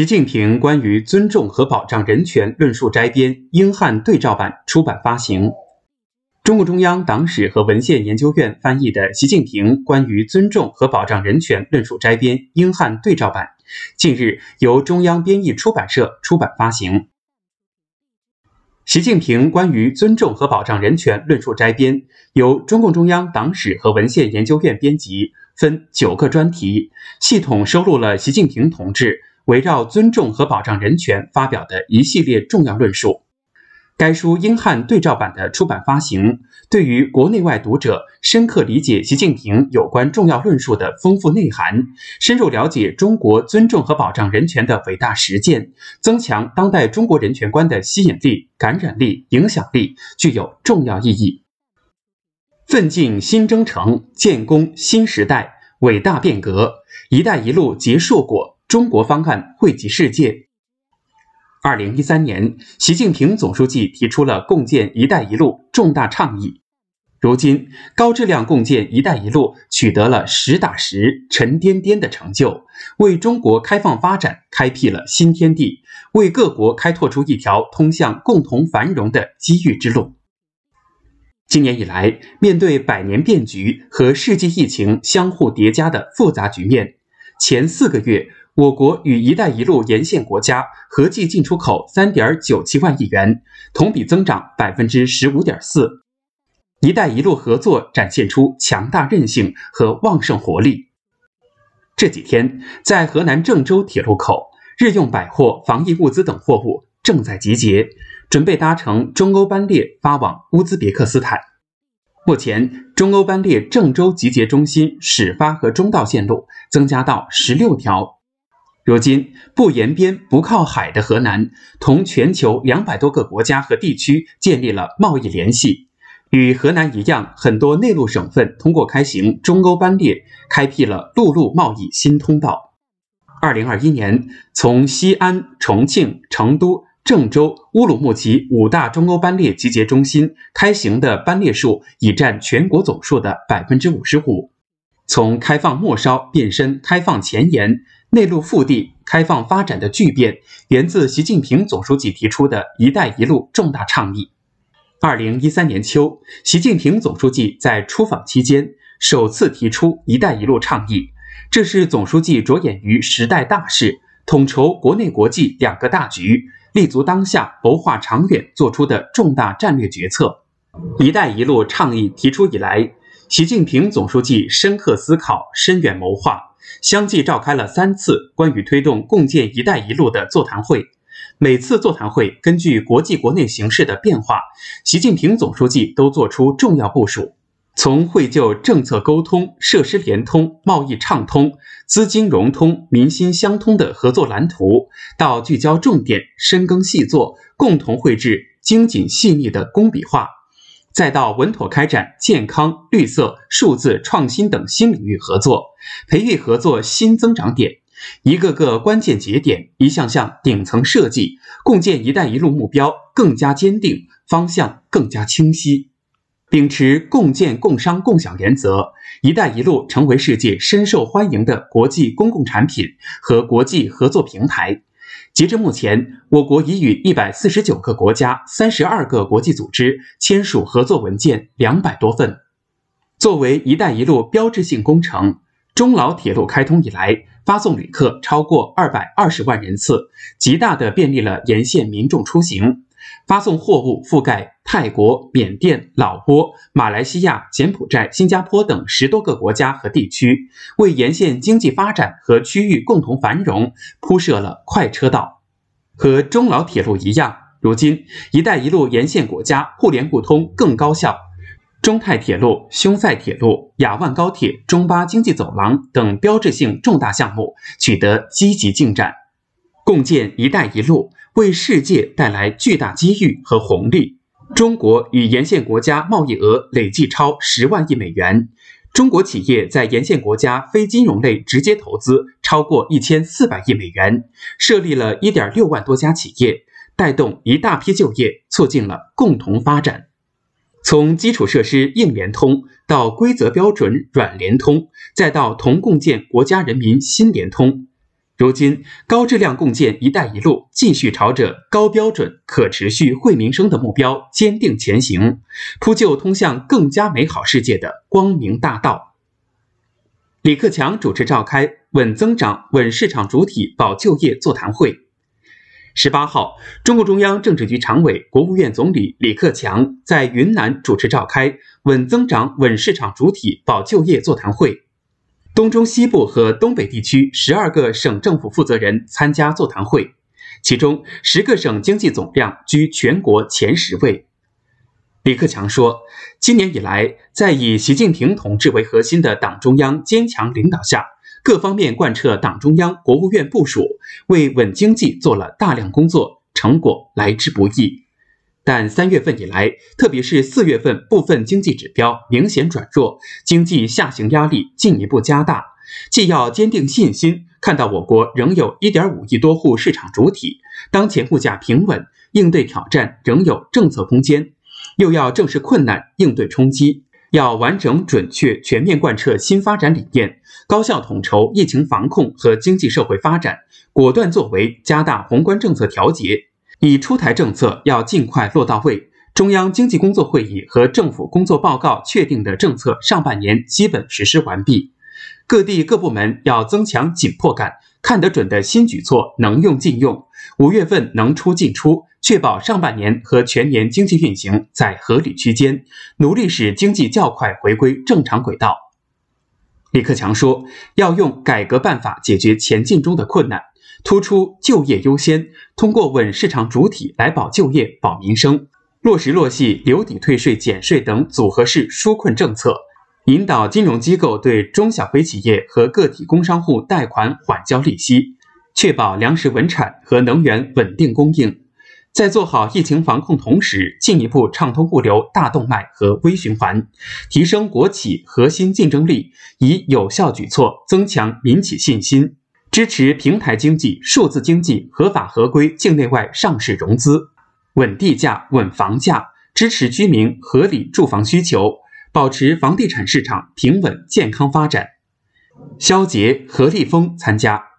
习近平关于尊重和保障人权论述摘编英汉对照版出版发行。中共中央党史和文献研究院翻译的《习近平关于尊重和保障人权论述摘编英汉对照版》，近日由中央编译出版社出版发行。《习近平关于尊重和保障人权论述摘编》由中共中央党史和文献研究院编辑，分九个专题，系统收录了习近平同志。围绕尊重和保障人权发表的一系列重要论述。该书英汉对照版的出版发行，对于国内外读者深刻理解习近平有关重要论述的丰富内涵，深入了解中国尊重和保障人权的伟大实践，增强当代中国人权观的吸引力、感染力、影响力，具有重要意义。奋进新征程，建功新时代，伟大变革，“一带一路”结硕果。中国方案惠及世界。二零一三年，习近平总书记提出了共建“一带一路”重大倡议。如今，高质量共建“一带一路”取得了实打实、沉甸甸的成就，为中国开放发展开辟了新天地，为各国开拓出一条通向共同繁荣的机遇之路。今年以来，面对百年变局和世纪疫情相互叠加的复杂局面，前四个月。我国与“一带一路”沿线国家合计进出口三点九七万亿元，同比增长百分之十五点四。“一带一路”合作展现出强大韧性和旺盛活力。这几天，在河南郑州铁路口，日用百货、防疫物资等货物正在集结，准备搭乘中欧班列发往乌兹别克斯坦。目前，中欧班列郑州集结中心始发和终到线路增加到十六条。如今，不沿边、不靠海的河南，同全球两百多个国家和地区建立了贸易联系。与河南一样，很多内陆省份通过开行中欧班列，开辟了陆路贸易新通道。二零二一年，从西安、重庆、成都、郑州、乌鲁木齐五大中欧班列集结中心开行的班列数已占全国总数的百分之五十五。从开放末梢变身开放前沿。内陆腹地开放发展的巨变，源自习近平总书记提出的一带一路重大倡议。二零一三年秋，习近平总书记在出访期间首次提出一带一路倡议，这是总书记着眼于时代大势，统筹国内国际两个大局，立足当下，谋划长远做出的重大战略决策。一带一路倡议提出以来，习近平总书记深刻思考，深远谋划。相继召开了三次关于推动共建“一带一路”的座谈会，每次座谈会根据国际国内形势的变化，习近平总书记都作出重要部署。从绘就政策沟通、设施联通、贸易畅通、资金融通、民心相通的合作蓝图，到聚焦重点、深耕细作、共同绘制精谨细腻的工笔画。再到稳妥开展健康、绿色、数字、创新等新领域合作，培育合作新增长点，一个个关键节点，一项项顶层设计，共建“一带一路”目标更加坚定，方向更加清晰。秉持共建共商共享原则，“一带一路”成为世界深受欢迎的国际公共产品和国际合作平台。截至目前，我国已与一百四十九个国家、三十二个国际组织签署合作文件两百多份。作为“一带一路”标志性工程，中老铁路开通以来，发送旅客超过二百二十万人次，极大的便利了沿线民众出行。发送货物覆盖泰国、缅甸、老挝、马来西亚、柬埔寨、新加坡等十多个国家和地区，为沿线经济发展和区域共同繁荣铺设了快车道。和中老铁路一样，如今“一带一路”沿线国家互联互通更高效，中泰铁路、匈塞铁路、雅万高铁、中巴经济走廊等标志性重大项目取得积极进展。共建“一带一路”为世界带来巨大机遇和红利。中国与沿线国家贸易额累计超十万亿美元，中国企业在沿线国家非金融类直接投资超过一千四百亿美元，设立了一点六万多家企业，带动一大批就业，促进了共同发展。从基础设施硬联通到规则标准软联通，再到同共建国家人民心联通。如今，高质量共建“一带一路”继续朝着高标准、可持续惠民生的目标坚定前行，铺就通向更加美好世界的光明大道。李克强主持召开“稳增长、稳市场主体、保就业”座谈会。十八号，中共中央政治局常委、国务院总理李克强在云南主持召开“稳增长、稳市场主体、保就业”座谈会。东中西部和东北地区十二个省政府负责人参加座谈会，其中十个省经济总量居全国前十位。李克强说，今年以来，在以习近平同志为核心的党中央坚强领导下，各方面贯彻党中央、国务院部署，为稳经济做了大量工作，成果来之不易。但三月份以来，特别是四月份，部分经济指标明显转弱，经济下行压力进一步加大。既要坚定信心，看到我国仍有一点五亿多户市场主体，当前物价平稳，应对挑战仍有政策空间；又要正视困难，应对冲击。要完整、准确、全面贯彻新发展理念，高效统筹疫情防控和经济社会发展，果断作为，加大宏观政策调节。已出台政策要尽快落到位，中央经济工作会议和政府工作报告确定的政策上半年基本实施完毕。各地各部门要增强紧迫感，看得准的新举措能用尽用，五月份能出尽出，确保上半年和全年经济运行在合理区间，努力使经济较快回归正常轨道。李克强说，要用改革办法解决前进中的困难。突出就业优先，通过稳市场主体来保就业、保民生，落实落细留抵退税减税等组合式纾困政策，引导金融机构对中小微企业和个体工商户贷款缓交利息，确保粮食稳产和能源稳定供应。在做好疫情防控同时，进一步畅通物流大动脉和微循环，提升国企核心竞争力，以有效举措增强民企信心。支持平台经济、数字经济合法合规境内外上市融资，稳地价、稳房价，支持居民合理住房需求，保持房地产市场平稳健康发展。肖杰、何立峰参加。